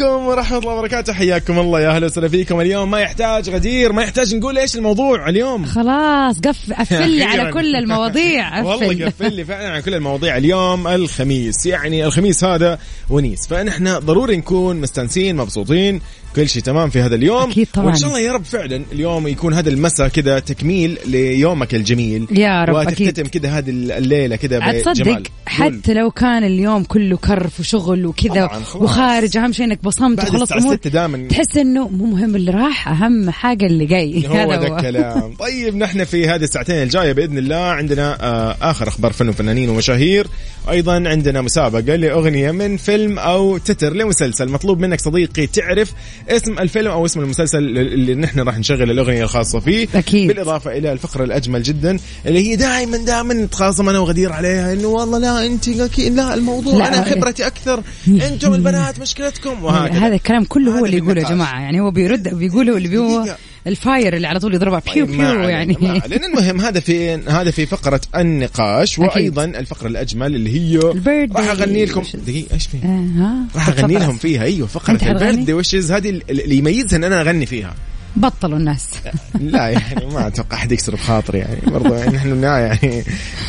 عليكم ورحمة الله وبركاته. حياكم الله يا أهلا وسهلا فيكم. اليوم ما يحتاج غدير ما يحتاج نقول إيش الموضوع اليوم؟ خلاص قف قفل لي على. كل المواضيع. والله قفل لي. فعلا عن كل المواضيع. اليوم الخميس يعني الخميس هذا ونيس. فنحن ضروري نكون مستانسين مبسوطين. كل شيء تمام في هذا اليوم. أكيد طبعاً. وإن شاء الله يا رب فعلا اليوم يكون هذا المساء كذا تكميل ليومك الجميل. يا رب، وتختتم. كذا هذه الليلة كذا بجمال. حتى لو كان اليوم كله كرف وشغل وكذا. وخارج أهم شيء إنك بصمت وخلص الساعة الأمور. 6 دائما. تحس إنه مو مهم اللي راح أهم حاجة اللي جاي. هو هذا ذا الكلام. طيب نحن في هذه الساعتين الجاية بإذن الله عندنا آه آخر أخبار فن وفنانين ومشاهير. أيضا عندنا مسابقة لأغنية من فيلم أو تتر لمسلسل مطلوب منك صديقي تعرف اسم الفيلم أو اسم المسلسل اللي نحن راح نشغل الأغنية الخاصة فيه أكيد. بالإضافة إلى الفقرة الأجمل جدا اللي هي دائما دائما نتخاصم أنا وغدير عليها إنه والله لا أنت لا الموضوع لا. أنا خبرتي أكثر أنتم البنات مشكلتكم وهكذا هذا الكلام كله هو اللي يقوله يا. جماعة يعني هو بيرد بيقوله اللي دقيقة. ال fire اللي على طول يضربها بيو طيب، بيو علينا، يعني علينا المهم هذا في هذا في فقرة النقاش. وأيضا الفقرة الأجمل اللي هي راح. أغني لكم دقيقة إيش في آه، راح أغني. لهم فيها أيوه فقرة؟ ال birth wishes هذه اللي يميزها إن أنا أغني فيها بطلوا الناس. لا يعني ما أتوقع أحد يكسر بخاطري يعني برضه يعني نحن يعني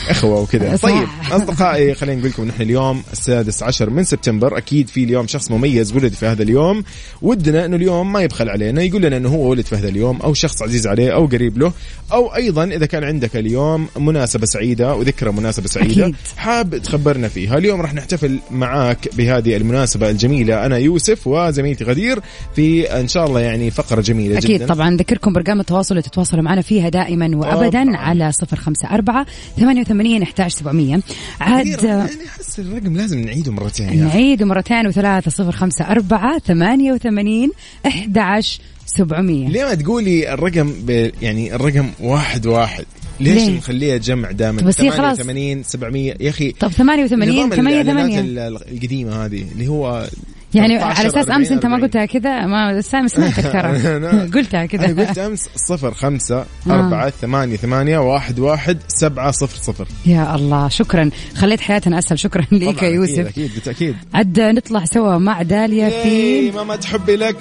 إخوة وكذا. طيب أصدقائي خلينا نقول لكم نحن اليوم السادس عشر من سبتمبر. أكيد في اليوم شخص مميز ولد في هذا اليوم. ودنا إنه اليوم ما يبخل علينا يقول لنا إنه هو ولد في هذا اليوم أو شخص عزيز عليه أو قريب له. أو أيضا إذا كان عندك اليوم مناسبة سعيدة وذكرى مناسبة سعيدة أكيد. حاب تخبرنا فيها. اليوم راح نحتفل معاك بهذه المناسبة الجميلة. أنا يوسف وزميلتي غدير في إن شاء الله يعني فقرة جميلة أكيد جدا. طبعا. نذكركم برقم التواصل اللي تتواصلوا معنا فيها دائما وأبدا طبعاً. على صفر خمسة أربعة ثمانية وثمانين أحتاج سبعمية. عاد يعني أحس الرقم لازم نعيده مرتين يا أخي. نعيد مرتين وثلاثة صفر خمسة أربعة ثمانية وثمانين أحداش سبعمية. ليه ما تقولي الرقم ب... يعني الرقم واحد واحد؟ ليش ليه؟ نخليها جمع دائما؟ بس هي خلاص. 88 700 يا أخي طب ثمانية وثمانين نظام ثمانية الإعلانات ثمانية ال- القديمة هذه اللي هو يعني 13 على أساس أمس أنت ما 40. قلتها كذا ما سمعتك ترى. قلتها كذا. أنا قلت أمس صفر خمسة آه. أربعة ثمانية ثمانية واحد واحد سبعة صفر صفر. يا الله شكرا. خليت حياتنا أسهل. شكرا لك يا يوسف. أكيد بالتأكيد عد نطلع سوا مع داليا في إيه، ماما تحبي لك.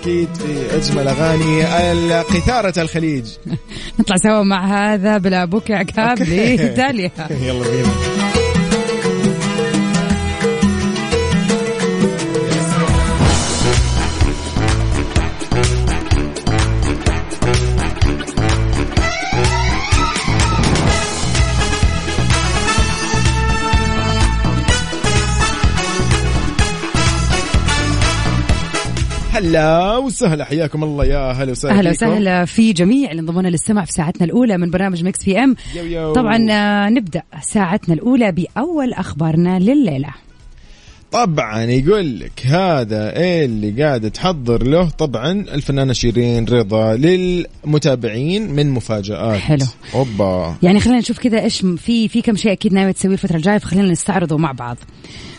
أكيد في أجمل أغاني ال- قيثارة الخليج. نطلع سوا مع هذا بلا بوك عقاب أوكي. لداليا يلا بينا. هلا وسهلا حياكم الله يا هلا وسهلا أهلا. وسهلا في جميع اللي انضمونا للسمع في ساعتنا الأولى من برنامج Mix FM يو يو. طبعا آه، نبدأ ساعتنا الأولى بأول أخبارنا لليلة طبعا يقول لك هذا اللي قاعدة تحضر له طبعا الفنانة شيرين رضا للمتابعين من مفاجآت حلو. أوبا يعني خلينا نشوف كذا إيش في في كم شيء أكيد ناوي تسويه الفترة الجاية فخلينا نستعرضه مع بعض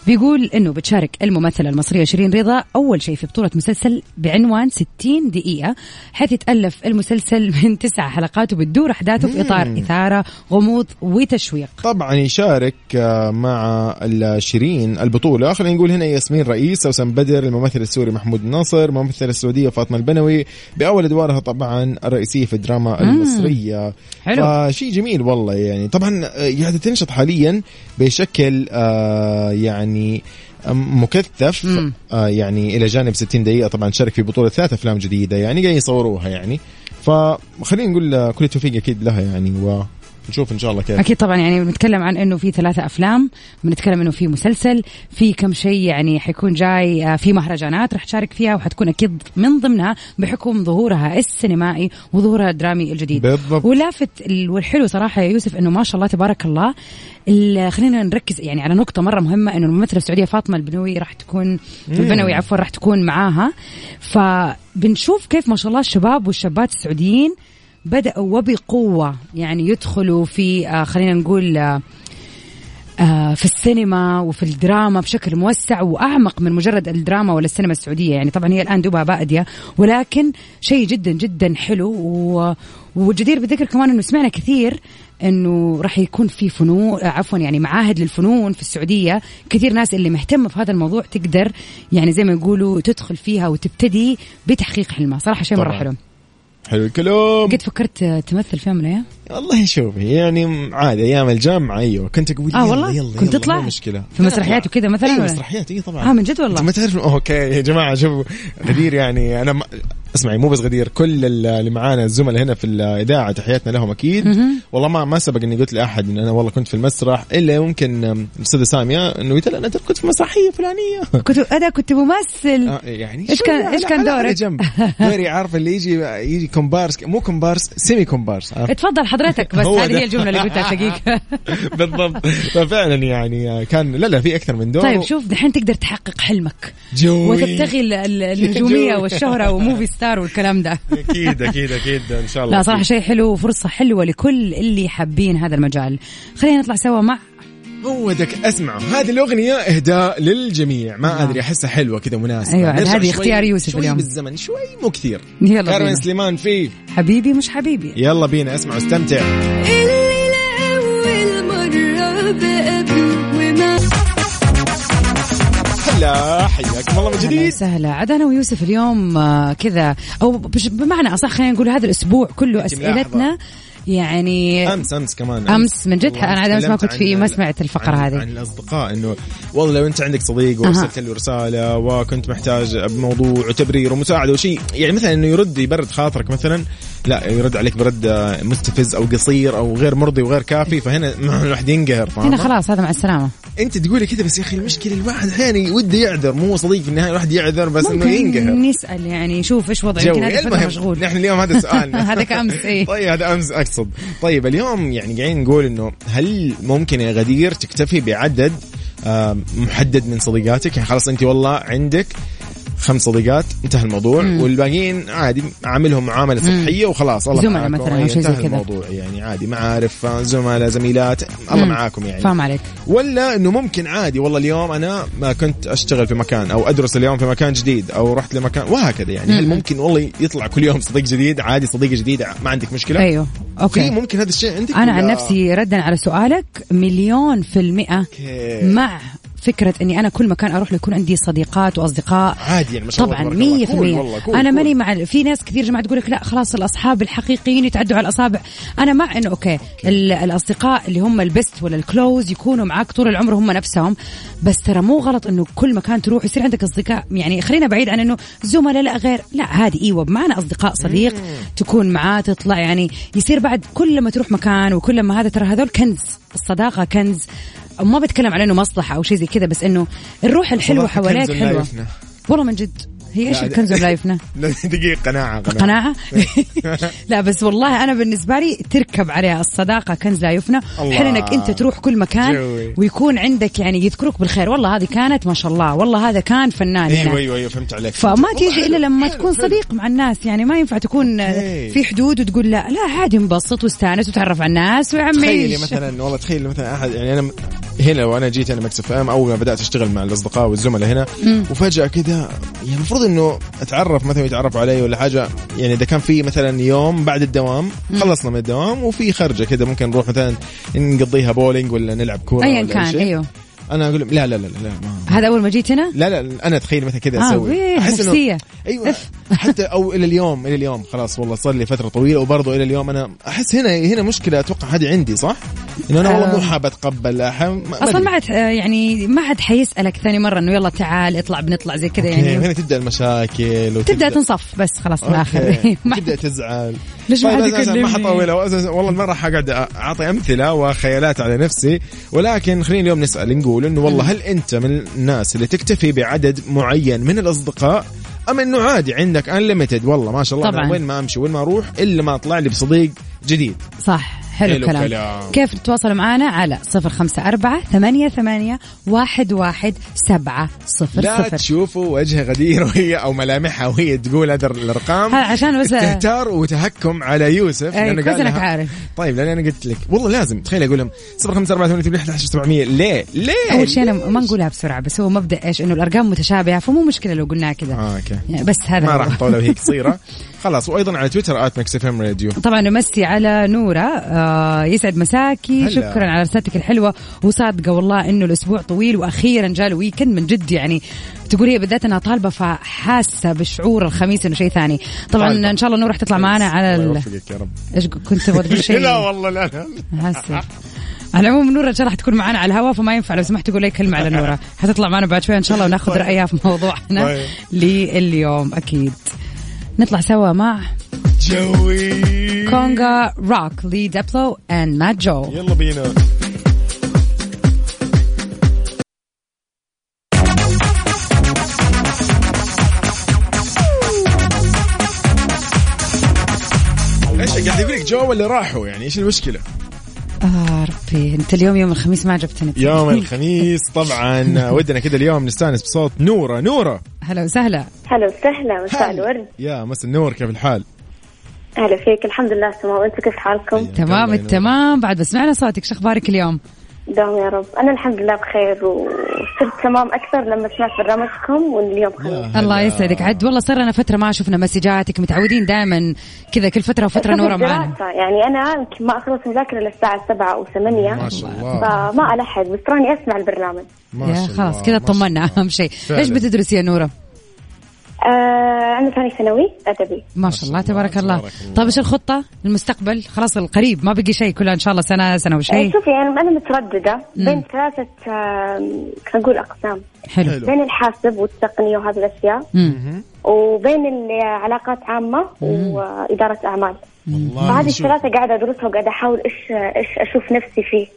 بيقول إنه بتشارك الممثلة المصرية شيرين رضا أول شيء في بطولة مسلسل بعنوان 60 دقيقة حيث يتألف المسلسل من تسع حلقات وبتدور أحداثه في إطار إثارة غموض وتشويق. طبعا يشارك آه، مع شيرين البطولة. خلينا نقول هنا ياسمين رئيس سوسن بدر الممثل السوري محمود الناصر الممثلة السعودية فاطمة البنوي. بأول أدوارها طبعا الرئيسية في الدراما المصرية. حلو. فشيء جميل والله يعني. طبعا آه، قاعدة تنشط حاليا بشكل آه، يعني مكثف مم. آه يعني إلى جانب 60 دقيقة طبعا شارك في بطولة ثلاث أفلام جديدة يعني قاعدين يصوروها يعني فخلينا نقول آه، كل التوفيق أكيد لها يعني و نشوف إن شاء الله كيف. أكيد طبعا يعني بنتكلم عن إنه في ثلاثة أفلام بنتكلم إنه في مسلسل في كم شيء يعني حيكون جاي آه، في مهرجانات رح تشارك فيها وحتكون أكيد من ضمنها بحكم ظهورها السينمائي وظهورها الدرامي الجديد. بالضبط. ولافت ال- والحلو صراحة يا يوسف إنه ما شاء الله تبارك الله ال- خلينا نركز يعني على نقطة مرة مهمة إنه الممثلة السعودية فاطمة البنوي راح تكون البنوي عفوا راح تكون معاها. فبنشوف كيف ما شاء الله الشباب والشابات السعوديين بدأوا وبقوة. يعني يدخلوا في آه خلينا نقول آه آه، في السينما وفي الدراما بشكل موسع وأعمق من مجرد الدراما ولا السينما السعودية. يعني طبعا هي الآن دوبها باديه ولكن شيء جدا جدا حلو. و... والجدير بالذكر كمان إنه سمعنا كثير إنه راح يكون في فنون عفوا يعني معاهد للفنون في السعودية. كثير ناس اللي مهتمة في هذا الموضوع تقدر يعني زي ما يقولوا تدخل فيها وتبتدي بتحقيق حلمها. صراحة شيء مرة. حلو. حلو الكلام. قد فكرت تمثل في يوم من الأيام والله شوفي يعني عادي أيام الجامعة أيوه كنت أقول يلا والله؟ يلا كنت يلا تطلع؟ مو مشكلة. في مسرحيات وكذا مثلا ولا؟ مسرحيات إي طبعا. آه من جد والله. ما تعرف أوكي يا جماعة شوفوا غدير يعني أنا ما... اسمعي مو بس غدير كل اللي معانا الزملاء هنا في الإذاعة تحياتنا لهم أكيد. والله ما ما سبق إني قلت لأحد إن أنا والله كنت في المسرح إلا يمكن الاستاذه سامية إنه قلت أنا كنت في مسرحية فلانية. كنت أنا كنت ممثل. آه، يعني شوي كان- على- إيش كان دورك؟ جنب. دوري عارفه اللي يجي يجي كومبارس مو كومبارس سيمي كومبارس عارفة؟ حضرتك بس هذه. هي الجملة اللي قلتها تلاقيك بالضبط. ففعلا يعني كان لا لا في أكثر من دور. طيب شوف دحين تقدر تحقق حلمك. جوي. وتبتغي ال- ال- النجومية. والشهرة وموفي ستار والكلام ده. أكيد أكيد أكيد إن شاء الله. لا صراحة. شيء حلو وفرصة حلوة لكل اللي حابين هذا المجال. خلينا نطلع سوا مع هو دك اسمعوا هذه الأغنية إهداء للجميع. ما آه. أدري أحسها حلوة كذا مناسبة. نرجع هذه شوي- اختيار يوسف شوي اليوم. بالزمن شوي مو كثير. يلا كارمن بينا سليمان في. حبيبي مش حبيبي. يلا بينا اسمعوا استمتع اللي بقابله وما هلا حياكم الله من جديد. وسهلا. عاد أنا ويوسف اليوم آه، كذا. أو بمعنى أصح خلينا نقول هذا الأسبوع كله اسئلتنا ملاحظة. يعني أمس أمس كمان أمس من جد أنا عاد أمس ما كنت في- ما سمعت الفقرة عن- هذه. عن الأصدقاء إنه والله لو أنت عندك صديق وارسلت له رسالة وكنت محتاج بموضوع وتبرير ومساعدة وشيء يعني مثلا إنه يرد يبرد خاطرك مثلا لا يرد عليك برد آه، مستفز أو قصير أو غير مرضي وغير كافي فهنا الواحد ينقهر هنا؟ خلاص هذا مع السلامة. أنت تقولي كذا بس يا أخي المشكلة الواحد أحيانا وده يعذر مو صديق في النهاية الواحد يعذر بس إنه ينقهر. نسأل يعني شوف إيش وضعه يمكن المهم مشغول. نحن اليوم هذا سؤالنا هذاك أمس، إيه. طيب هذا أمس أقصد. طيب اليوم يعني قاعدين نقول إنه هل ممكن يا غدير تكتفي بعدد آه، محدد من صديقاتك؟ يعني خلاص أنت والله عندك خمس صديقات انتهى الموضوع. والباقيين عادي عاملهم معاملة سطحيه وخلاص. الله زملاء مثلاً أي، شيء زي كذا. الموضوع. يعني عادي معارف زملاء زميلات الله مم. معاكم يعني. فاهم عليك. ولا إنه ممكن عادي والله اليوم أنا ما كنت أشتغل في مكان أو أدرس اليوم في مكان جديد أو رحت لمكان وهكذا يعني. هل ممكن والله يطلع كل يوم صديق جديد عادي صديق جديد ما عندك مشكلة؟ أيوه. أوكي. ممكن هذا الشيء عندك أنا عن نفسي ردا على سؤالك مليون في المئة أوكي. مع فكرة إني أنا كل مكان أروح له يكون عندي صديقات وأصدقاء. عادي يعني ما شاء طبعا تبارك الله. مية في cool المية. والله، cool، أنا cool. ماني مع في ناس كثير جماعة تقول لك لا خلاص الأصحاب الحقيقيين يتعدوا على الأصابع. أنا مع إنه أوكي ال- الأصدقاء اللي هم ال best ولا ال close يكونوا معاك طول العمر هم نفسهم. بس ترى مو غلط إنه كل مكان تروح يصير عندك أصدقاء. يعني خلينا بعيد عن إنه زملاء لا غير. لا هذه إيوه. بمعنى أصدقاء صديق تكون معاه تطلع يعني يصير بعد كل ما تروح مكان وكل ما هذا ترى هذول كنز الصداقة كنز. ما بتكلم على إنه مصلحة أو شيء زي كذا بس إنه الروح الحلوة حواليك حلوة. والله من جد هي إيش الكنز لا يفنى دقيقة قناعة قناعة لا بس والله أنا بالنسبة لي تركب عليها الصداقة كنز لا يفنى. حلو إنك أنت تروح كل مكان جوي. ويكون عندك يعني يذكرك بالخير والله هذه كانت ما شاء الله والله هذا كان فنان أيوه هنا أيوه أيوه فهمت عليك فما تيجي إلا لما تكون. صديق مع الناس يعني ما ينفع تكون أوكي. في حدود وتقول لا لا عادي انبسط واستانس وتعرف على الناس ويا عمي تخيلي. مثلا والله تخيل مثلا أحد يعني أنا هنا لو أنا جيت أنا Mix FM أول ما بدأت أشتغل مع الأصدقاء والزملاء هنا وفجأة كذا يعني المفروض إنه أتعرف مثلا يتعرفوا علي ولا حاجة. يعني إذا كان في مثلا يوم بعد الدوام خلصنا من الدوام وفي خرجة كذا ممكن نروح مثلا نقضيها بولينج ولا نلعب كورة ايا كان شيء. أيوه. أنا أقول لا لا لا لا ما هذا أول ما جيت هنا؟ لا لا أنا تخيل مثلا كذا آه، أسوي. أحس إنه- نفسية. أيوه حتى أو إلى اليوم إلى اليوم. خلاص والله صار لي فترة طويلة وبرضه إلى اليوم أنا أحس هنا هنا مشكلة أتوقع هذه عندي صح؟ انه أنا والله مو. حاب أتقبل. أصلا. ما عاد آه، يعني ما حد حيسألك ثاني مرة إنه يلا تعال اطلع بنطلع زي كذا يعني. هنا تبدأ المشاكل وتبدأ- تبدأ تنصف بس خلاص في الآخر. تبدأ تزعل. ليش ما طيب حد أساساً ما يكلمني؟ حطول والله ما راح اقعد أعطي أمثلة وخيالات على نفسي. ولكن خلينا اليوم نسأل نقول إنه والله هل أنت من الناس اللي تكتفي بعدد معين من الأصدقاء؟ أم إنه عادي عندك انليمتد والله ما شاء الله طبعاً. وين ما أمشي وين ما أروح إلا ما أطلع لي بصديق جديد. صح. حلو, حلو الكلام. كيف تتواصلوا معنا على صفر خمسة أربعة ثمانية ثمانية واحد واحد سبعة صفر لا صفر تشوفوا وجه غدير وهي أو ملامحها وهي تقول هذا الأرقام ها، عشان بس- استهتار وتهكم على يوسف أي، لأنه قال عارف. طيب لأن أنا قلت لك والله لازم تخيل أقول لهم 0 5 4 8 11 700 ليه؟ ليه؟ أول شيء أنا ما؟ نقولها بسرعة بس هو مبدأ إيش إنه الأرقام متشابهة فمو مشكلة لو قلناها كذا آه، أوكي يعني بس هذا ما. راح نطولها وهي قصيرة خلاص وأيضا على تويتر at Mix FM Radio. طبعا نمسي على نورة. آه يسعد مساكي. هلا. شكرا على رسالتك الحلوة. وصادقة والله إنه الأسبوع طويل وأخيرا جاء ال weekend من جد يعني تقول هي بالذات انها طالبة فحاسة بشعور الخميس إنه شيء ثاني. طبعا طالبة. إن شاء الله نور راح تطلع معنا على ال... يا رب. إيش كنت تبغى تقول شيء؟ لا والله لا حاسة. على العموم نورة إن شاء الله حتكون معنا على الهواء فما ينفع لو سمحت تقول أي كلمة على نورة. حتطلع معنا بعد شوي إن شاء الله وناخذ رأيها في موضوعنا طيب. لليوم أكيد. نطلع سوا مع جوي. كونغا روك لي دبلو اند مات جو. يلا بينا. إيش قاعد لك جو ولا راحوا؟ يعني إيش المشكلة؟ آه ربي انت اليوم يوم الخميس ما عجبتني يوم الخميس طبعا. ودنا كذا اليوم نستانس بصوت نورة. نورة. هلا وسهلا. هلا وسهلا مساء الورد. يا مس النور كيف الحال؟ هلا فيك الحمد لله تمام. وأنتم كيف حالكم؟ تمام التمام. بعد بسمعنا صوتك شو أخبارك اليوم؟ دوم يا رب. أنا الحمد لله بخير وصرت تمام أكثر لما سمعت برنامجكم واليوم خميس الله يسعدك. عد والله صار لنا فترة ما شفنا مسجاتك متعودين دائما كذا كل فترة وفترة نورة معنا الدراسة يعني أنا يمكن ما أخلص مذاكرة إلا الساعة 7 أو 8 ما شاء الله. فما ألحق. بس تراني أسمع البرنامج. ما يا شاء الله، خلاص كذا طمنا. أهم شيء. إيش بتدرسي يا نورة؟ آه أنا ثاني ثانوي أدبي. ما شاء الله تبارك الله. طيب إيش الخطة؟ المستقبل؟ خلاص القريب ما بقي شيء كلها إن شاء الله سنة سنة آه وشيء شوفي أنا أنا مترددة بين ثلاثة آه، خلينا نقول أقسام. حلو. حلو. بين الحاسب والتقنية وهذه الأشياء. مم. وبين العلاقات عامة وإدارة أعمال. فهذه شوف- الثلاثة قاعدة أدرسها وقاعدة أحاول إيش إيش أشوف نفسي فيه.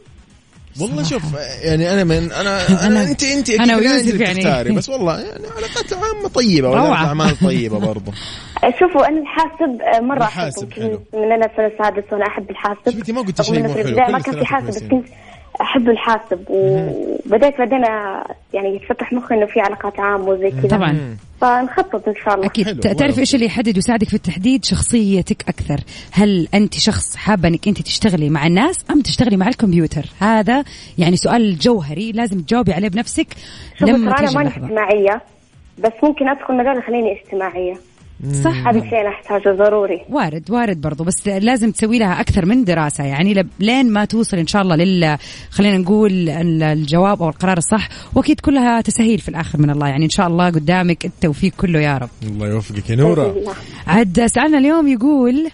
والله شوف يعني أنا من أنا أنا- أنا انت أنت أنا أكيد لا ويوسف يعني. تختاري بس والله يعني علاقات عامة طيبة ولا. أعمال طيبة برضه شوفوا أنا الحاسب آه، مرة الحاسب أحبه حلو. يمكن من أنا السنة السادسة وأنا أحب الحاسب. شوفي، أنت ما قلتي رغم شيء مو حلو. ما كان في حاسب بس. كنت أحب الحاسب وبدأت بعدين يعني يتفتح مخي إنه في علاقات عامة وزي كذا. طبعا فنخطط إن شاء الله. أكيد تعرف. إيش اللي يحدد ويساعدك في التحديد شخصيتك أكثر هل أنت شخص حابة إنك أنت تشتغلي مع الناس أم تشتغلي مع الكمبيوتر هذا يعني سؤال جوهري لازم تجاوبي عليه بنفسك لما ترى أنا تيجي ماني اللحظة اجتماعية بس ممكن أدخل مجال يخليني اجتماعية. صح هذا الشيء أنا أحتاجه ضروري. وارد وارد برضو بس لازم تسوي لها أكثر من دراسة. يعني لب- لين ما توصل إن شاء الله لل خلينا نقول ال- الجواب أو القرار الصح وأكيد كلها تسهيل في الآخر من الله. يعني إن شاء الله قدامك التوفيق كله يا رب. الله يوفقك يا نورة. عد سألنا اليوم يقول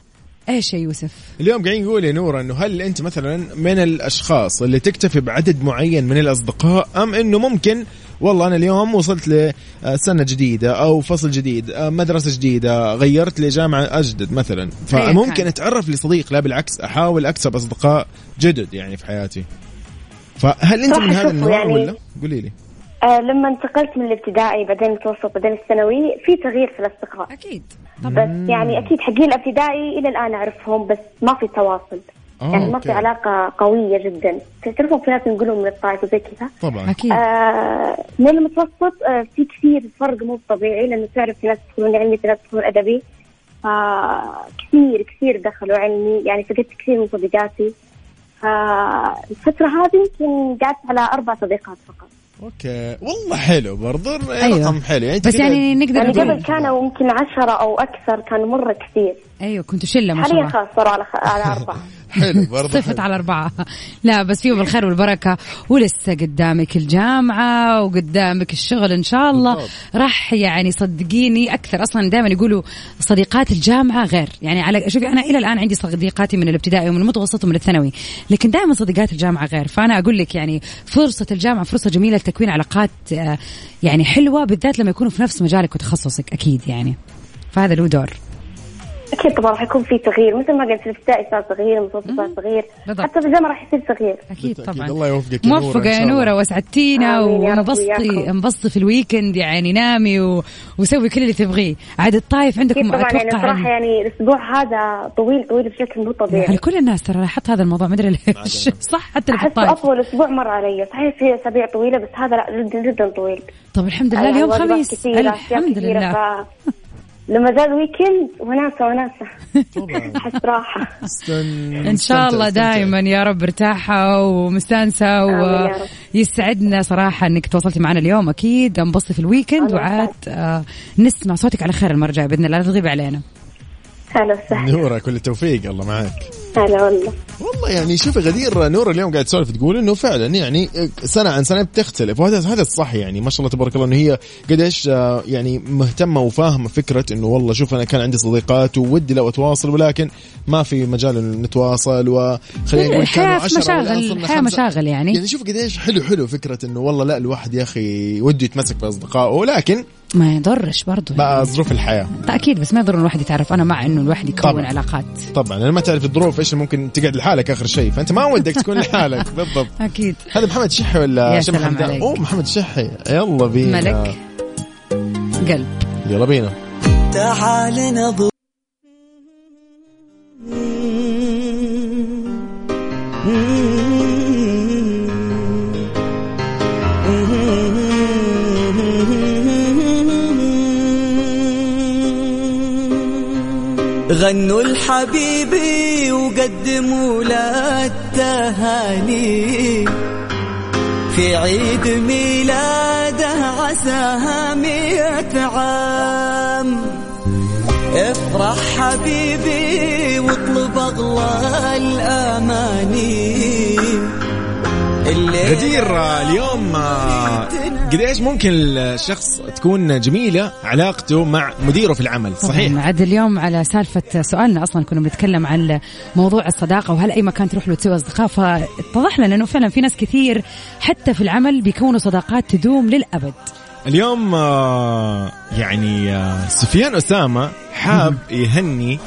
إيش يا يوسف؟ اليوم قاعدين نقول يا نورة إنه هل أنت مثلا من الأشخاص اللي تكتفي بعدد معين من الأصدقاء أم إنه ممكن والله أنا اليوم وصلت لسنه جديدة أو فصل جديد آه، مدرسة جديدة غيرت لجامعة أجدد مثلا. أيا فممكن. أتعرف لصديق لا بالعكس أحاول أكسب أصدقاء جدد يعني في حياتي. فهل أنت من هذا النوع يعني- ولا؟ قولي لي. آه لما انتقلت من الابتدائي بعدين المتوسط بعدين الثانوي في تغيير في الأصدقاء. أكيد. بس يعني أكيد حقين الابتدائي إلى الآن أعرفهم بس ما في تواصل. آه، يعني ما. في علاقة قوية جدا. تعرفون في ناس ينقلون من الطائف وزي كذا؟ طبعا. أكيد. آه من المتوسط آه في كثير فرق مو طبيعي لأنه تعرف في ناس يدخلون علمي في ناس يدخلون أدبي. فكثير كثير دخلوا علمي يعني فقدت كثير من صديقاتي. فالفترة هذه يمكن قعدت على أربع صديقات فقط. أوكي. والله حلو برضه أيوة. رقم حلو. يعني بس يعني نقدر يعني نقول قبل كانوا يمكن عشرة أو أكثر كانوا مرة كثير. أيوه كنتوا شلة ما شاء حاليا الله. خلاص صاروا على خ... على أربعة. حلو برضه صفت على أربعة. لا بس فيه بالخير والبركة. ولسه قدامك الجامعة وقدامك الشغل إن شاء الله. بالضبط. راح يعني صدقيني أكثر. أصلا دائما يقولوا صديقات الجامعة غير. يعني على شوفي أنا إلى الآن عندي صديقاتي من الابتدائي ومن المتوسط ومن الثانوي. لكن دائما صديقات الجامعة غير. فأنا أقول لك يعني فرصة الجامعة فرصة جميلة لتكوين علاقات آه، يعني حلوة بالذات لما يكونوا في نفس مجالك وتخصصك أكيد يعني. فهذا له دور. أكيد طبعا راح يكون في تغيير. مثل ما قلت في الابتدائي صار تغيير المتوسط صار تغيير. بالضبط. حتى في الجامعة راح يصير تغيير. أكيد. طبعا. الله يوفقك موفقة يا. نورة واسعدتينا وانبسطي. انبسطي في الويكند يعني نامي و... وسوي كل اللي تبغيه. عاد الطايف عندكم طبعا يعني صراحة يعني الأسبوع هذا طويل طويل بشكل مو طبيعي. على كل الناس ترى لاحظت هذا الموضوع ما أدري ليش. صح؟ حتى اللي في الطايف. أطول أسبوع مر علي. صحيح في أسابيع طويلة بس هذا لا جدا جدا طويل. طب الحمد لله يعني اليوم خميس. الحمد لله. لما زاد weekend وناسة وناسة. أحس راحة. إن شاء الله. دائما يا رب مرتاحه ومستانسة. ويسعدنا صراحة إنك تواصلتي معنا اليوم. أكيد انبسطي في ال weekend وعاد آه نسمع صوتك على خير المره الجايه بإذن الله. لا تغيبي علينا. هلا وسهلا. نورة كل التوفيق. الله معك هلا والله. والله يعني شوفي غدير نور اليوم قاعد تسولف تقول إنه فعلا يعني سنة عن سنة بتختلف وهذا هذا الصح يعني. ما شاء الله تبارك الله إنه هي قديش آه، يعني مهتمة وفاهمة فكرة إنه والله شوف أنا كان عندي صديقات وودي لو أتواصل ولكن ما في مجال إنه نتواصل وخلينا نقول الحياة كانوا في 10 مشاغل، الحياة. مشاغل يعني. يعني شوف قديش حلو حلو فكرة إنه والله لا الواحد يا أخي وده يتمسك بأصدقائه ولكن ما يضرش برضو بقى ظروف الحياة. أكيد بس ما يضر الواحد يتعرف. أنا مع إنه الواحد يكون طبعاً. علاقات. طبعا أنا ما تعرف الظروف إيش اللي ممكن تقعد لحالك آخر شيء. فأنت ما ودك تكون لحالك بالضبط. أكيد. هذا محمد شحي ولا يا شو سلام محمد عليك. أوه محمد شحي. يلا بينا. ملك. قلب. يلا بينا. تعال نضو غنوا الحبيبي وقدموا له التهاني. في عيد ميلاده عساها مئة عام. افرح حبيبي واطلب اغلى الأماني. غدير اليوم آه، قديش ممكن الشخص تكون جميلة علاقته مع مديره في العمل؟ صحيح. عاد اليوم على سالفة سؤالنا أصلا كنا بنتكلم عن موضوع الصداقة وهل أي مكان تروح له تسوي أصدقاء؟ فاتضح لنا أنه فعلا في ناس كثير حتى في العمل بيكونوا صداقات تدوم للأبد. اليوم آه، يعني آه، سفيان أسامة حاب يهني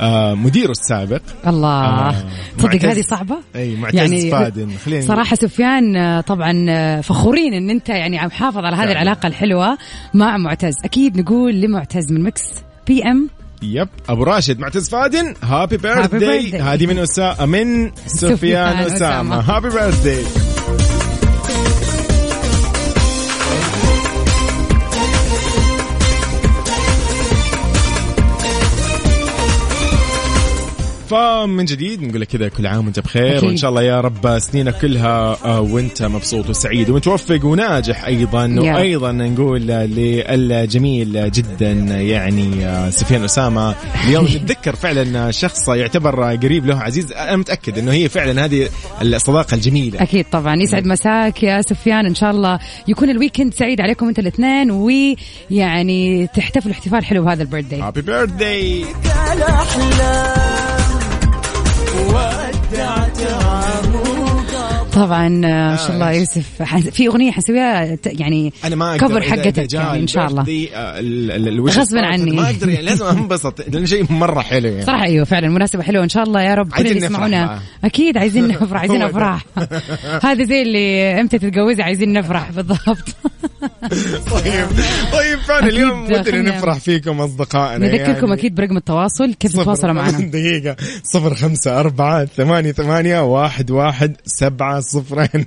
آه، مديره السابق. الله. آه، تصدق. هذه صعبة؟ أي معتز فادن خلينا صراحة سفيان آه، طبعا فخورين إن أنت يعني عم حافظ على هذه. العلاقة الحلوة مع معتز. أكيد نقول لمعتز من Mix PM يب أبو راشد معتز فادن هابي بيرث داي birthday. هذه من أسا... من سفيان أسامة. happy birthday فمن جديد نقول لك كذا كل عام وانت بخير أكيد. وان شاء الله يا رب سنينك كلها آه، وانت مبسوط وسعيد ومتوفق وناجح أيضا. وأيضا نقول للجميل جدا يعني آه، سفيان أسامة. اليوم نتذكر فعلا شخص يعتبر قريب له عزيز أنا متأكد إنه هي فعلا هذه الصداقة الجميلة. أكيد طبعا. يسعد مساك يا سفيان إن شاء الله يكون ال weekend سعيد عليكم انت الاثنين ويعني تحتفلوا احتفال حلو بهذا ال birthday happy birthday الاحلام طبعا آه، ما شاء الله يوسف في أغنية حنسويها يعني أنا ما أقدر كفر حقتك يعني إن شاء الله. آه، غصباً عني. ما أقدر يعني لازم أنبسط لأن شيء مرة حلو يعني. صراحة أيوه فعلا مناسبة حلوة إن شاء الله يا رب كل اللي يسمعونا. أكيد عايزين نفرح عايزين. افراح هذا زي اللي إمتى تتجوزي عايزين نفرح. بالضبط. طيب طيب فعلا اليوم ودنا نفرح فيكم أصدقائنا نذكركم يعني. أكيد برقم التواصل كيف تتواصلوا معنا؟ خمسة أربعة ثمانية ثمانية واحد واحد سبعة صفرين.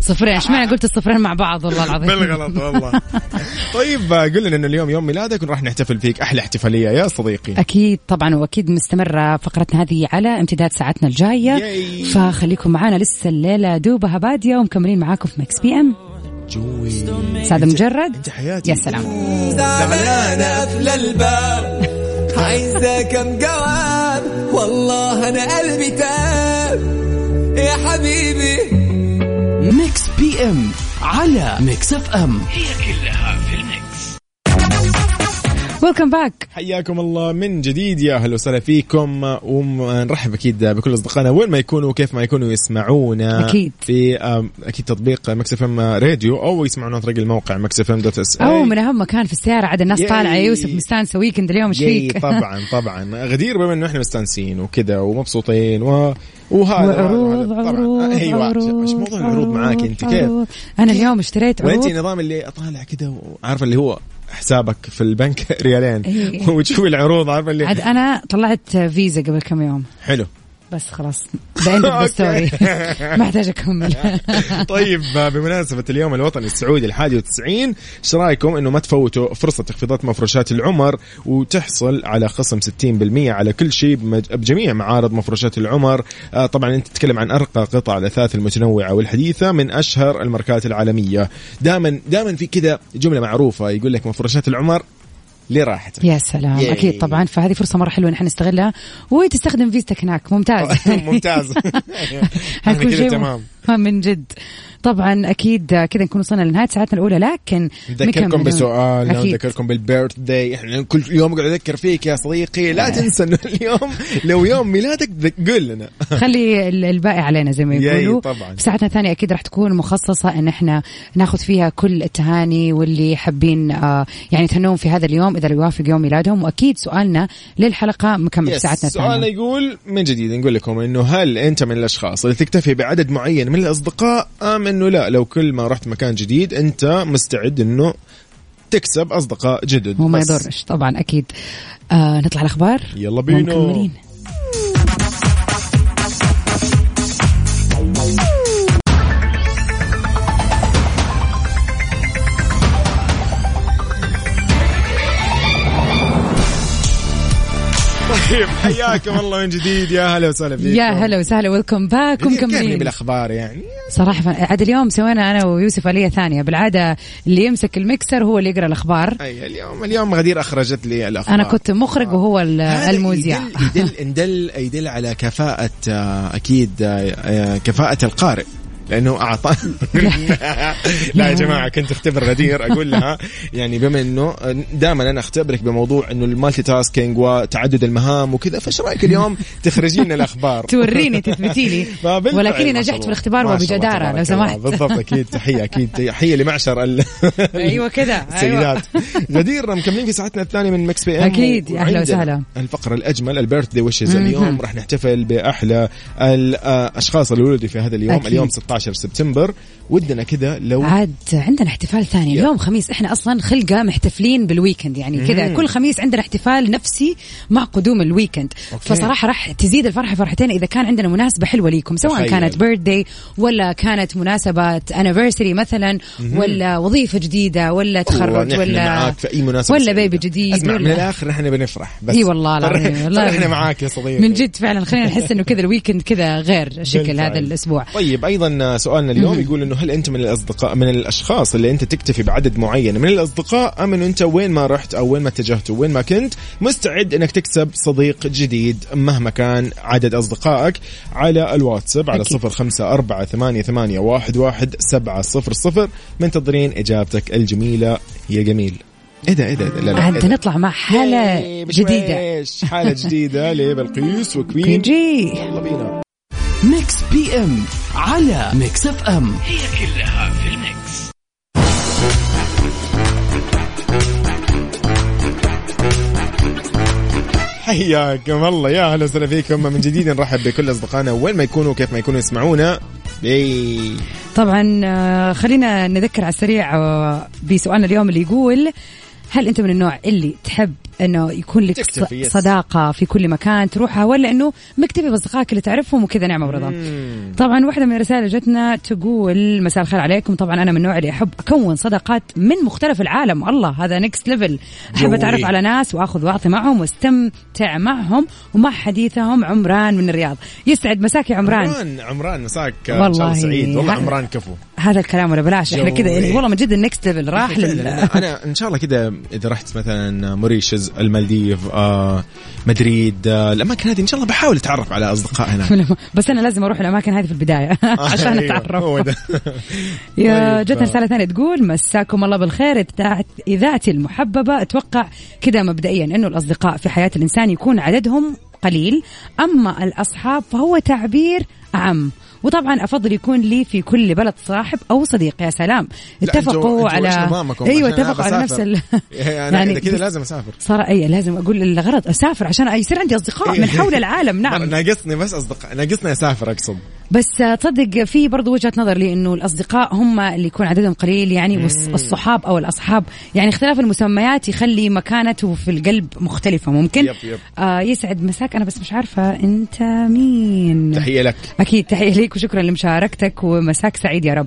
صفرين اشمعنى قلت الصفرين مع بعض؟ والله العظيم. بالغلط والله. طيب قل لنا انه اليوم يوم ميلادك وراح نحتفل فيك. أحلى احتفالية يا صديقي. أكيد طبعا وأكيد مستمرة فقرتنا هذه على امتداد ساعتنا الجاية. yay. فخليكم معنا لسه الليلة دوبها بادية ومكملين معاكم في Mix PM. جوي. سعد مجرد. انت حياتي. يا سلام. زعلانة قفل الباب عايزة كم جواب. والله أنا قلبي تاب. حبيبي Mix PM على Mix F M. welcome back حياكم الله من جديد يا أهلا وسهلا فيكم ونرحب أكيد بكل أصدقائنا وين ما يكونوا وكيف ما يكونوا يسمعونا أكيد. في أكيد تطبيق Mix FM Radio أو يسمعونا عن طريق الموقع Mix FM dot SA من أهم مكان في السيارة عاد الناس. طالعة يوسف مستانسه weekend اليوم إيش فيك؟ طبعا طبعا غدير بما إنه إحنا مستانسين وكذا ومبسوطين و... وهذا. طبعا عروض أيوه عروض إيش موضوع العروض معاك أنت كيف؟ عروض. أنا اليوم اشتريت وانت عروض نظام اللي أطالع كذا وعارفه اللي هو حسابك في البنك ريالين. إيه. وتشوفي العروض عارفه اللي عاد أنا طلعت فيزا قبل كم يوم. حلو. بس خلاص of story ما احتاج اكمل طيب بمناسبة اليوم الوطني السعودي الحادي والتسعين إيش رأيكم إنه ما تفوتوا فرصة تخفيضات مفروشات العمر وتحصل على خصم 60% على كل شيء بجميع معارض مفروشات العمر؟ آه، طبعا أنت تتكلم عن أرقى قطع الأثاث المتنوعة والحديثة من أشهر الماركات العالمية. دائما دائما في كذا جملة معروفة يقول لك مفروشات العمر لراحتك. يا سلام. ياي. أكيد طبعا. فهذه فرصة مرة حلوة نحن نستغلها. وتستخدم فيزتك هناك. ممتاز. ممتاز. حيكون شيء تمام. من جد. طبعا أكيد كذا نكون وصلنا لنهاية ساعتنا الأولى لكن نذكركم. بسؤال. نذكركم بالبيرث داي إحنا كل يوم قاعد أذكر فيك يا صديقي. لا تنسى إنه اليوم لو يوم ميلادك قول لنا. خلي ال- الباقي علينا زي ما يقولوا. طبعاً. ساعتنا الثانية أكيد راح تكون مخصصة إن إحنا ناخذ فيها كل التهاني واللي حابين آه يعني يتهنون في هذا اليوم إذا يوافق يوم ميلادهم. وأكيد سؤالنا للحلقة مكمل ساعتنا سؤالنا الثانية يقول من جديد نقول لكم إنه هل أنت من الأشخاص اللي تكتفي بعدد معين من الأصدقاء ام إنه لا لو كل ما رحت مكان جديد أنت مستعد إنه تكسب أصدقاء جدد وما. يضرش طبعا أكيد آه نطلع الأخبار يلا بينا. طيب حياكم الله من جديد. يا هلا وسهلا فيكم. يا هلا وسهلا ويلكم باك ومكملين بالأخبار يعني. صراحة عاد اليوم سوينا أنا ويوسف آلية ثانية. بالعادة اللي يمسك المكسر هو اللي يقرأ الأخبار. أي اليوم اليوم غدير أخرجت لي الأخبار. أنا كنت مخرج وهو ال- هذا المذيع. يدل يدل يدل, يدل على كفاءة آه، أكيد آه، آه، كفاءة القارئ. لأنه أعطى. لا يا جماعة كنت أختبر غدير أقول لها يعني بما إنه دائما أنا أختبرك بموضوع إنه ال multitasking وتعدد المهام وكذا فإيش رأيك اليوم تخرجي لنا الأخبار؟ توريني تثبتي لي. ولكني نجحت. في الاختبار تبارك لو سمحت. بالضبط أكيد. تحية أكيد. تحية لمعشر ال... أيوة كده، أيوة. السيدات. غدير مكملين في ساعتنا الثانية من Mix PM أهلا وعندنا وسهلا. الفقرة الأجمل ال birthday wishes اليوم. راح نحتفل بأحلى الأشخاص اللي ولدوا في هذا اليوم. اليوم 16 سبتمبر. ودنا كذا لو عاد عندنا احتفال ثاني. يلا. اليوم خميس. إحنا أصلا خلقه محتفلين بال weekend. يعني كذا. كل خميس عندنا احتفال نفسي مع قدوم ال weekend. okay. فصراحة راح تزيد الفرحة فرحتين إذا كان عندنا مناسبة حلوة ليكم. سواء تخيل. كانت birthday ولا كانت مناسبة anniversary مثلا ولا وظيفة جديدة ولا تخرج ولا معاك في أي مناسبة ولا. baby جديد أسمع من ولا- الآخر نحن بنفرح. بس إي والله العظيم والله إحنا معاك يا صديقي. من جد فعلا. خلينا نحس إنه كذا ال weekend كذا غير. شكل. هذا الأسبوع. طيب أيضا سؤالنا اليوم يقول إنه هل أنت من الاصدقاء من الأشخاص اللي أنت تكتفي بعدد معين من الأصدقاء أم إنه أنت وين ما رحت أو وين ما اتجهت وين ما كنت مستعد إنك تكسب صديق جديد مهما كان عدد أصدقائك على الواتساب على. صفر خمسة أربعة ثمانية, ثمانية واحد, واحد سبعة صفر صفر منتظرين إجابتك الجميلة يا جميل إيه ده إيه ده إيه؟ لا لا عاد إيه ده؟ ندخل مع حالة إيه، جديدة بشويش. حالة جديدة لبلقيس و Queen G يلا بينا Mix PM على Mix FM. حياكم الله. يا أهلا وسهلا فيكم. من جديد نرحب بكل أصدقائنا وين ما يكونوا وكيف ما يكونوا يسمعونا. إي. طبعا آه، خلينا نذكر على السريع آه، بسؤالنا اليوم اللي يقول هل أنت من النوع اللي تحب إنه يكون لك. صداقة في كل مكان تروحها ولا إنه مكتفي بأصدقائك اللي تعرفهم وكذا نعمة ورضا. طبعا واحدة من الرسائل جتنا تقول مساء الخير عليكم. طبعا أنا من النوع اللي أحب أكون صداقات من مختلف العالم. الله هذا next level أحب. أتعرف على ناس وأخذ وأعطي معهم وأستمتع معهم ومع حديثهم عمران من الرياض. يسعد. مساك يا عمران. عمران عمران مساك. والله. سعيد. والله عمران كفو. هذا الكلام ولا بلاش. إحنا. كذا يعني والله من جد ال next level راح لل أنا أنا إن شاء الله كذا إذا رحت مثلا موريشيز مالديفز المالديف آه مدريد آه الأماكن هذه. إن شاء الله بحاول أتعرف على أصدقاء هناك. بس أنا لازم أروح الأماكن هذه في البداية عشان هو اتعرف يا طيب. جتنا رسالة ثانية تقول مساكم الله بالخير. إذاعتي المحببة أتوقع كذا مبدئيا أنه الأصدقاء في حياة الإنسان يكون عددهم قليل أما الأصحاب فهو تعبير عام. وطبعا أفضل يكون لي في كل بلد صاحب أو صديق يا سلام. لا، اتفقوا على؟ أيوه اتفقوا على نفس. ال... أنا يعني كذا لازم أسافر. صار أي لازم أقول الغرض أسافر عشان يصير عندي أصدقاء من حول العالم. نعم. ناقصني بس أصدقاء ناقصني أسافر أقصد. بس تصدق في برضو وجهة نظر لي إنه الأصدقاء هم اللي يكون عددهم قليل يعني والص- والصحاب أو الأصحاب. يعني اختلاف المسميات يخلي مكانته في القلب مختلفة ممكن؟ يب يب. آه يسعد مساك. أنا بس مش عارفة أنت مين. تحية لك. أكيد تحية ليك وشكرا لمشاركتك ومساك سعيد يا رب.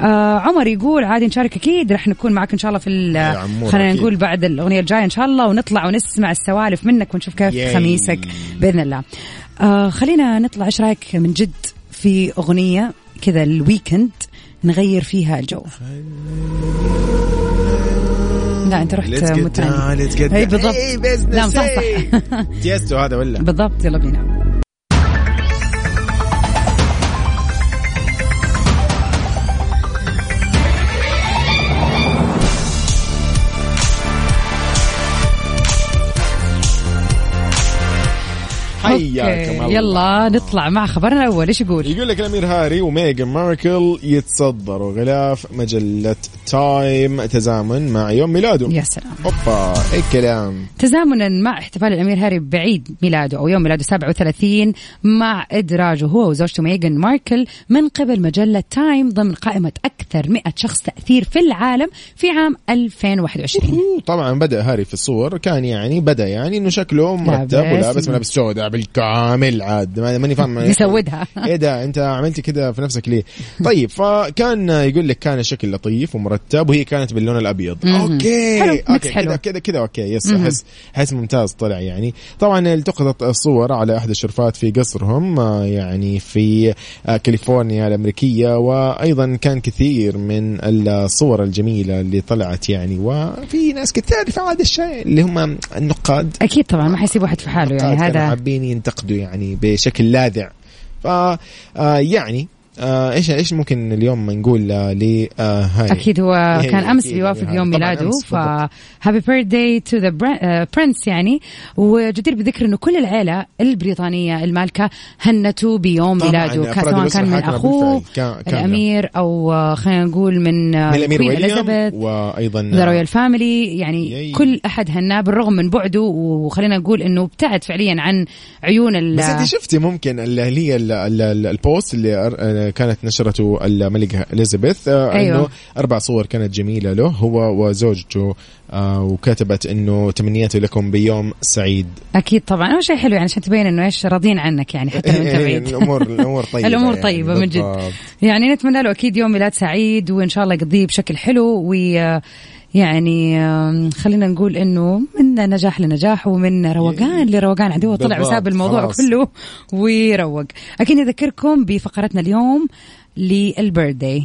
آه عمر يقول عادي نشارك أكيد رح نكون معك إن شاء الله في خلينا. نقول بعد الأغنية الجاية إن شاء الله ونطلع ونسمع السوالف منك ونشوف كيف ياي. خميسك بإذن الله. آه خلينا نطلع إيش رأيك من جد؟ في أغنية كذا ال weekend نغير فيها الجو. لا أنت رحت متعني إي. بالضبط. لا صح. صح تيستو هذا ولا. بالضبط يلا بينا. حياكم يلا نطلع مع خبرنا الأول إيش يقول؟ يقول لك الأمير هاري وميغان ماركل يتصدروا غلاف مجلة تايم تزامن مع يوم ميلاده. يا سلام. أوبا اي كلام تزامنا مع احتفال الأمير هاري بعيد ميلاده أو يوم ميلاده 37 مع إدراجه هو وزوجته ميغان ماركل من قبل مجلة تايم ضمن قائمة أكثر 100 شخص تأثير في العالم في عام 2021 طبعا بدأ هاري في الصور كان يعني بدأ يعني إنه شكله مرتب لابس. ولابس ملابس سوداء بالكامل. عاد. ما- ماني فاهم. يسودها إيه ده أنت عملتي كده في نفسك ليه؟ طيب فكان يقول لك كان الشكل لطيف ومرتب وهي كانت باللون الأبيض. okay حلو، okay كده كده okay yes. احس احس ممتاز طلع يعني. طبعا التقطت الصور على أحد الشرفات في قصرهم آه، يعني في آه، كاليفورنيا الأمريكية وأيضا كان كثير من الصور الجميلة اللي طلعت يعني. وفي ناس كثير في هذا الشيء اللي هم النقاد. أكيد طبعا ما حيسيب واحد في حاله يعني. هذا حابين ينتقدوا يعني. بشكل لاذع. ف آه، يعني آه، إيش إيش ممكن اليوم نقول آه، ل آه، هاي أكيد هو كان أمس بيوافق يوم ميلاده أمس ف بالضبط. happy birthday to the prince يعني وجدير بذكر إنه كل العيلة البريطانية المالكة هنته بيوم ميلاده سواء كان من أخوه. كان-. الأمير أو خلينا نقول من من الأمير Elizabeth وأيضا the royal family يعني yay. كل أحد هناه بالرغم من بعده وخلينا نقول إنه ابتعد فعليا عن عيون ال بس أنت شفتي ممكن اللي هي ال- ال- ال- البوست اللي كانت نشرته الملكه إليزابيث آه، أيوة. أنه أربع صور كانت جميلة له هو وزوجته آه، وكتبت إنه تمنياتي لكم بيوم سعيد أكيد طبعا هو شيء حلو يعني عشان تبين إنه إيش راضيين عنك يعني حتى لو أنت بعيد الأمور الأمور طيبة الأمور يعني، طيبة من جد. يعني نتمنى له أكيد يوم ميلاد سعيد وإن شاء الله يقضيه بشكل حلو و يعني خلينا نقول إنه من نجاح لنجاح ومن روقان لروقان. عندي هو طلع وساب الموضوع خلاص. كله ويروق. أكيد نذكركم بفقرتنا اليوم للبيرثداي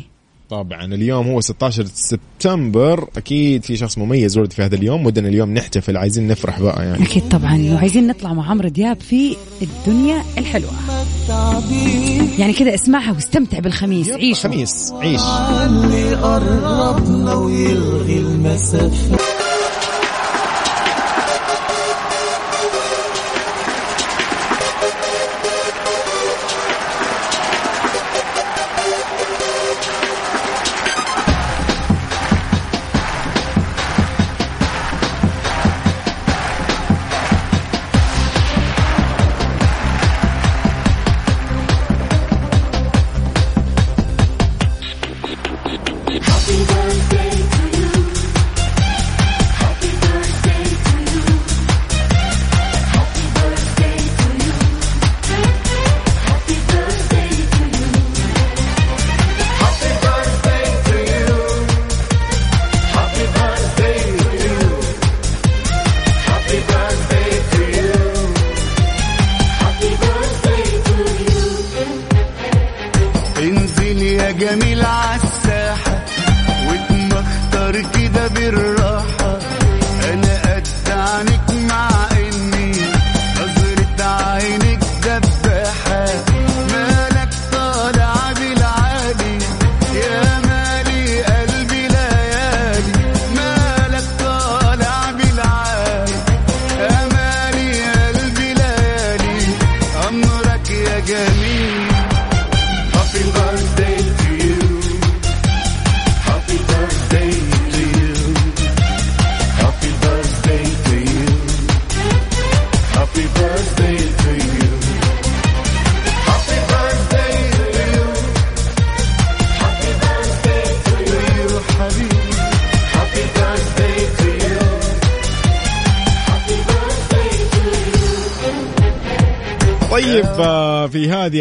طبعا. اليوم هو 16 سبتمبر. أكيد في شخص مميز ورد في هذا اليوم ودنا اليوم نحتفل. عايزين نفرح بقى يعني. أكيد طبعا. وعايزين نطلع مع عمرو دياب في الدنيا الحلوة. يعني كذا اسمعها واستمتع بالخميس. عيش خميس. عيش. اللي قربنا ويلغي المسافة.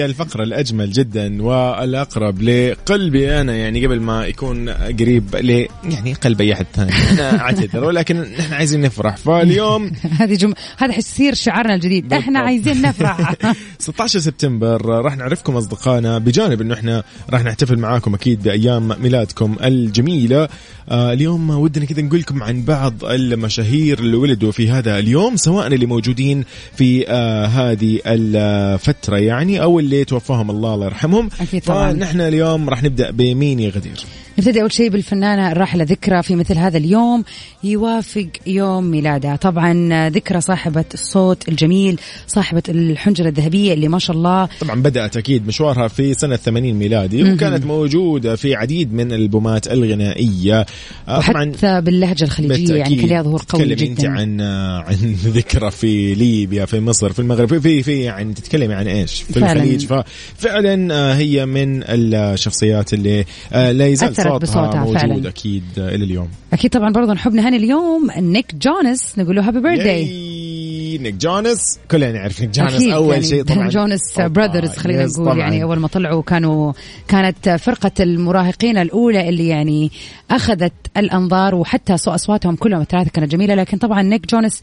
هذه الفقرة الأجمل جدا والأقرب لقلبي أنا يعني قبل ما يكون قريب ل يعني قلب أي أحد ثاني. أنا أعتذر ولكن نحن عايزين نفرح. فاليوم هذه جم... هذا حيصير شعارنا الجديد. إحنا. عايزين نفرح. 16 سبتمبر راح نعرفكم أصدقائنا بجانب إنه إحنا راح نحتفل معاكم أكيد بأيام ميلادكم الجميلة. آه اليوم ودنا كذا نقول لكم عن بعض المشاهير اللي ولدوا في هذا اليوم سواء اللي موجودين في آه هذه الفترة يعني أو اللي توفاهم الله الله يرحمهم أكيد طبعاً. فنحن اليوم راح نبدأ بمين يا غدير نبتدي أول شيء بالفنانة الراحلة ذكرى في مثل هذا اليوم. يوافق يوم ميلادها. طبعا ذكرى صاحبة الصوت الجميل صاحبة الحنجرة الذهبية اللي ما شاء الله طبعا بدأت أكيد مشوارها في سنة 80 ميلادي وكانت موجودة في عديد من الألبومات الغنائية. آه، طبعا وحتى باللهجة الخليجية يعني كان لها ظهور قوي تتكلمي أنت جدا عن عن ذكرى في ليبيا في مصر في المغرب في في, في يعني تتكلمي عن إيش؟ في فعلاً. الخليج. ففعلا آه، هي من الشخصيات اللي آه، لا يزال أثرت صوتها بصوتها موجود فعلاً. أكيد إلى اليوم. أكيد طبعا برضه نحب نهني اليوم نيك جونس نقول له happy birthday نيك جونس. كلنا نعرف نيك جونس أكيد أول يعني شيء طبعا. Jonas Brothers خلينا نقول طبعاً. يعني أول ما طلعوا كانوا كانت فرقة المراهقين الأولى اللي يعني أخذت الأنظار وحتى صو أصواتهم كلهم الثلاثه كانت جميلة. لكن طبعا نيك جونس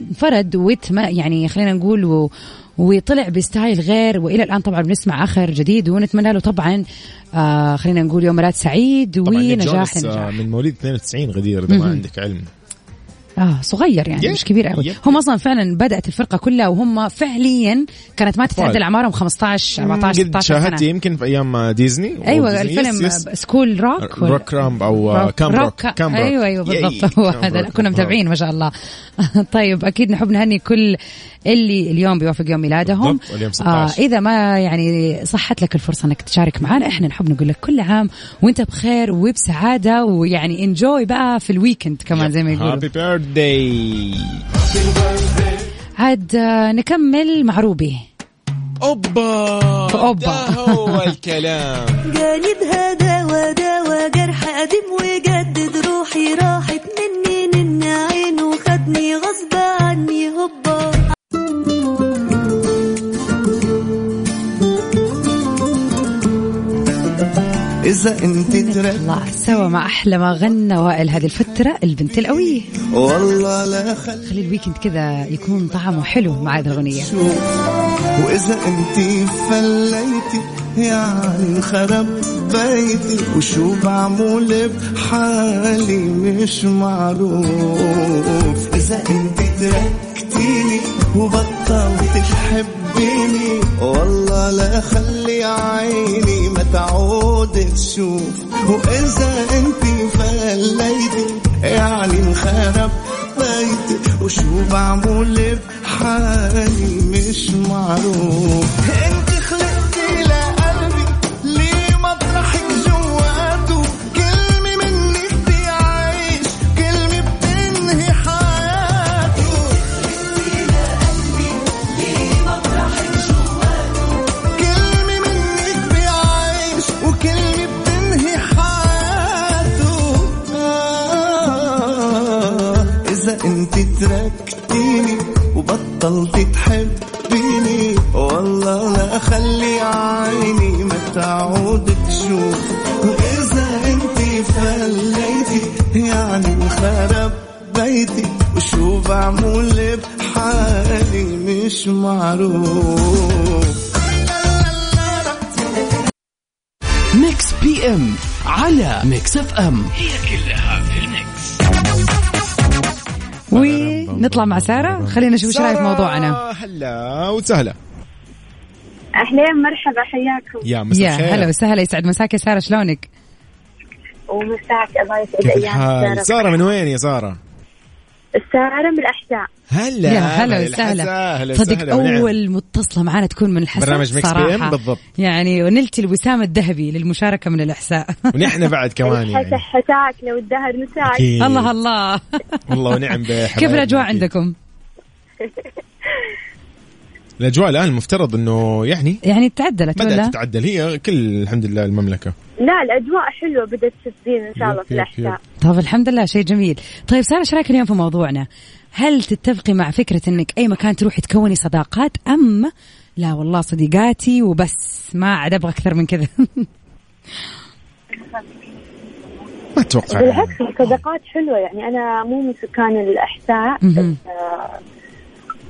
انفرد وتم يعني خلينا نقول و وطلع ب style غير وإلى الآن طبعا بنسمع آخر جديد ونتمنى له طبعا آه خلينا نقول يوم ميلاد سعيد ونجاح آه، لنجاح من مواليد 92 غدير إذا ما عندك علم. آه صغير يعني yep. مش كبير قوي yep. هم أصلا فعلا بدأت الفرقة كلها وهم فعليا كانت ما أطفال. اعمارهم 15 14 قد 16 شاهدت سنة يمكن في أيام ديزني أيوه ديزني. الفيلم yes، yes. School Rock ولا- روك رامب أو Camp Rock Camp Rock أيوه أيوه بالضبط هو هذا. كنا متابعين ما شاء الله طيب أكيد نحب نهني كل اللي اليوم بيوافق يوم ميلادهم 16. إذا ما يعني صحت لك الفرصة إنك تشارك معنا إحنا نحب نقول لك كل عام وأنت بخير وبسعادة ويعني enjoy بقى في ال weekend كمان زي ما يقولوا happy birthday عاد آه، نكمل مع روبي. أوبا. أوبا. ده هو الكلام. جانبها دوا دوا جرح قديم إذا أنت الله سوا مع أحلى ما غنى وائل هذه الفترة البنت القوية. والله لا خلي خلي الويكند كذا يكون طعمه حلو مع هذه الأغنية. شوف وإذا أنت فليتي يعني خرب بيتي وشو بعمل بحالي مش معروف. إذا أنت تركتيني وبطلت تحبيني والله لا خلي عيني ما تعود تشوف. وإذا أنت فليتي يعني انخرب بيتي وشو بعمل بحالي مش معروف. انت تركتيني وبطلت تحبيني. والله لا أخلي عيني ما تعود تشوف وإذا أنت فليتي يعني انخرب بيتي وشو بعمل بحالي مش معروف. Mix PM على Mix FM. ونطلع مع سارة. خلينا نشوف إيش رايك موضوعنا. هلا وسهلا. أهلين مرحبا حياكم. يا مساء يا الخير. هلا وسهلا. يسعد مساك يا سارة شلونك؟ ومساك الله يسعد الحال؟ سارة من وين يا سارة؟ سارة من الأحساء هلا يا هلا وسهلا هلا صدق ونعم. أول متصلة معنا تكون من الحساء برنامج ميكس صراحة. بالضبط. يعني ونلتي الوسام الذهبي للمشاركة من الاحساء ونحن بعد كمان يعني حساك لو الدهر مساك أكيد. الله الله والله ونعم كيف الأجواء. عندكم؟ الأجواء الآن المفترض إنه يعني يعني تعدلت بدأت؟ تتعدل هي كل الحمد لله المملكة لا الأجواء حلوة بدأت تزين إن شاء الله في يب، يب، الأحساء طب الحمد لله شيء جميل. طيب سارة إيش رأيك اليوم في موضوعنا؟ هل تتفقي مع فكرة إنك أي مكان تروحي تكوني صداقات؟ أم لا والله صديقاتي وبس ما عاد أبغى أكثر من كذا. ما أتوقع. بالعكس الصداقات حلوة. يعني أنا مو من سكان. بس آه،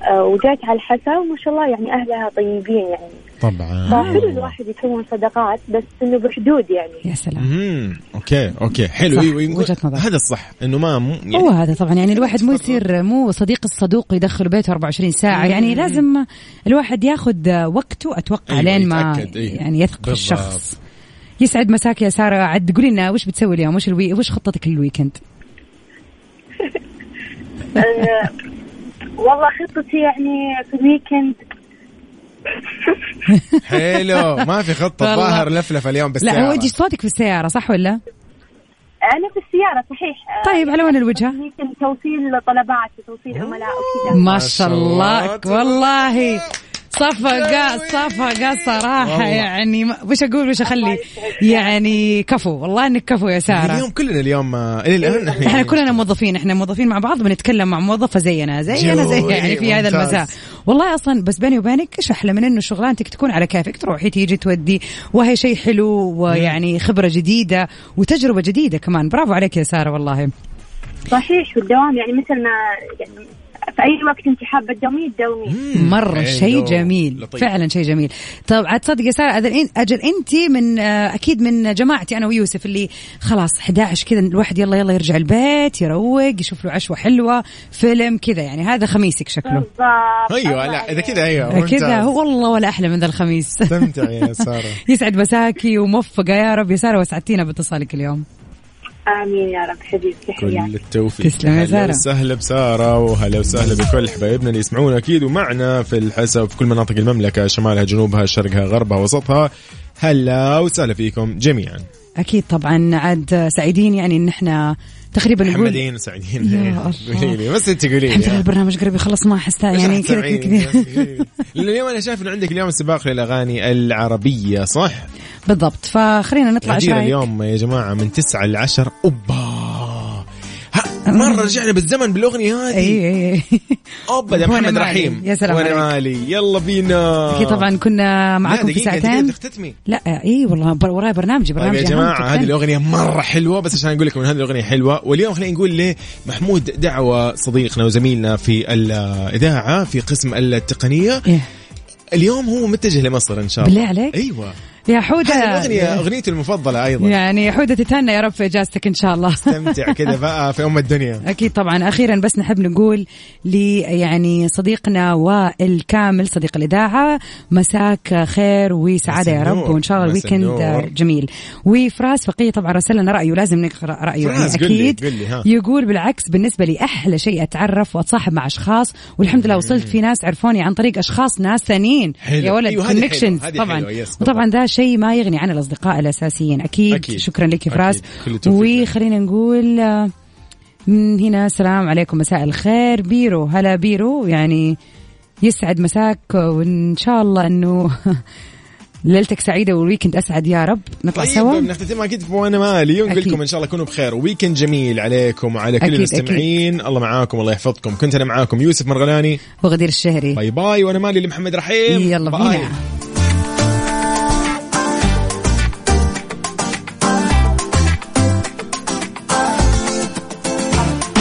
آه، وجيت على الحسا وما شاء الله يعني أهلها طيبين يعني. طبعا. فحلو الواحد يكون صداقات بس إنه بحدود يعني. يا سلام. مم. okay okay. حلو. صح، أيوه. وجهة نظر. هذا الصح إنه ما مو يعني هو هذا طبعا. يعني الواحد مو يصير مو صديق الصدوق يدخل بيته 24 ساعة. يعني لازم الواحد ياخذ وقته أتوقع أيوة، لين ما أيوة. يعني يثق في بالضبط. الشخص. يسعد مساك يا سارة. عاد قولي لنا وش بتسوي اليوم؟ وش الوي وش خطتك لل weekend؟ آه، والله خطتي يعني في ال weekend حلو. ما في خطة والله. ظاهر لفلفه اليوم بس لا هو يجي صوتك في السيارة صح ولا؟ أنا في السيارة صحيح. طيب على وين الوجهة؟ ال weekend توصيل طلبات وتوصيل عملاء وكذا. ما شاء الله. والله. صفقة صفقة صراحة. يعني وش أقول؟ وش أخلي؟ يعني كفو والله إنك كفو يا سارة. اليوم كلنا اليوم إلى الآن إحنا كلنا موظفين إحنا موظفين مع بعض بنتكلم مع موظفة زينا زينا زي يعني في هذا. المساء. والله أصلا بس بيني وبينك إيش أحلى من إنه شغلانتك تكون على كيفك تروحي تيجي تودي وهي شيء حلو ويعني خبرة جديدة وتجربة جديدة كمان. برافو عليك يا سارة والله. صحيح والدوام يعني مثل ما يعني في أي وقت أنت حابة تدومي تدومي مرة. شيء جميل لطيف. فعلا شيء جميل. طب عاد تصدق يا ساره أجل أنت من آه، أكيد من جماعتي أنا ويوسف اللي خلاص 11 كذا الواحد يلا يلا يرجع البيت يروق يشوف له عشوة حلوة فيلم كذا يعني. هذا خميسك شكله. بالضبط. أيوه لا إذا كذا أيوه. كذا هو والله ولا أحلى من ذا الخميس. استمتع يا سارة. يسعد مساكي وموفقة يا رب. يا سارة وسعدتينا باتصالك اليوم. آمين يا رب حبيبتي كل التوفيق. تسلم يا سارة. وسهلا بسارة وهلا وسهلا بكل حبايبنا اللي يسمعونا أكيد ومعنا في الحسا وفي كل مناطق المملكة شمالها جنوبها شرقها غربها وسطها. هلا وسهلا فيكم جميعا. أكيد طبعا عاد سعيدين يعني إن إحنا تقريبا نقول محمدين يا الله. قولي لي بس انت قولي الحمد لله لي البرنامج قريب يخلص ما أحس يعني كذا كذا اليوم أنا شايف إنه عندك اليوم سباق للأغاني العربية صح؟ بالضبط. فخلينا نطلع رايك؟ اليوم يا جماعة من 9 ل 10 أوبا! مرة رجعنا بالزمن بالأغنية هذه. إي إي أوبا وأنا محمد. رحيم. يا سلام وأنا. مالي. يلا بينا. أكيد طبعا كنا معاكم في ساعتين. تختتمي. لا إي والله وراي برنامجي طيب برنامجي. يا توب هذه 10. الأغنية مرة حلوة بس عشان أقول لكم إن هذه الأغنية حلوة. واليوم خلينا نقول ليه محمود دعوة صديقنا وزميلنا في الإذاعة في قسم التقنية. إيه. اليوم هو متجه لمصر إن شاء الله. بالله عليك. أيوة. يا حودة. هذه الأغنية أغنيتي المفضلة أيضا. يعني يا حودة تتهنى يا رب في إجازتك إن شاء الله. استمتع كذا بقى في أم الدنيا. أكيد طبعا. أخيرا بس نحب نقول لي يعني صديقنا والكامل صديق الإذاعة مساك خير وسعادة يا رب. وإن شاء الله ال weekend. جميل. وفراس فقية طبعا راسل لنا رأيه لازم نقرأ رأيه يعني فراس، قل لي- قل لي، ها. يقول بالعكس بالنسبة لي أحلى شيء أتعرف وأتصاحب مع أشخاص والحمد لله وصلت في ناس عرفوني عن طريق أشخاص ناس ثانيين. حلو. يا ولد أيوة، connections هذه طبعا. حلوة، yes، وطبعا ذا شيء ما يغني عن الأصدقاء الأساسيين. أكيد, أكيد. شكرا لك يا. فراس. وخلينا نقول آه، من هنا السلام عليكم. مساء الخير. بيرو. هلا بيرو. يعني يسعد مساك. وإن شاء الله إنه ليلتك سعيدة وال weekend أسعد. يا رب. نطلع طيب سوا. نختتم أكيد وأنا مالي. ونقول. لكم إن شاء الله كونوا بخير. weekend جميل عليكم وعلى كل المستمعين. الله معاكم الله يحفظكم. كنت أنا معاكم يوسف مرغلاني. وغدير الشهري. bye bye. وأنا مالي لمحمد رحيم. يلا bye. بينا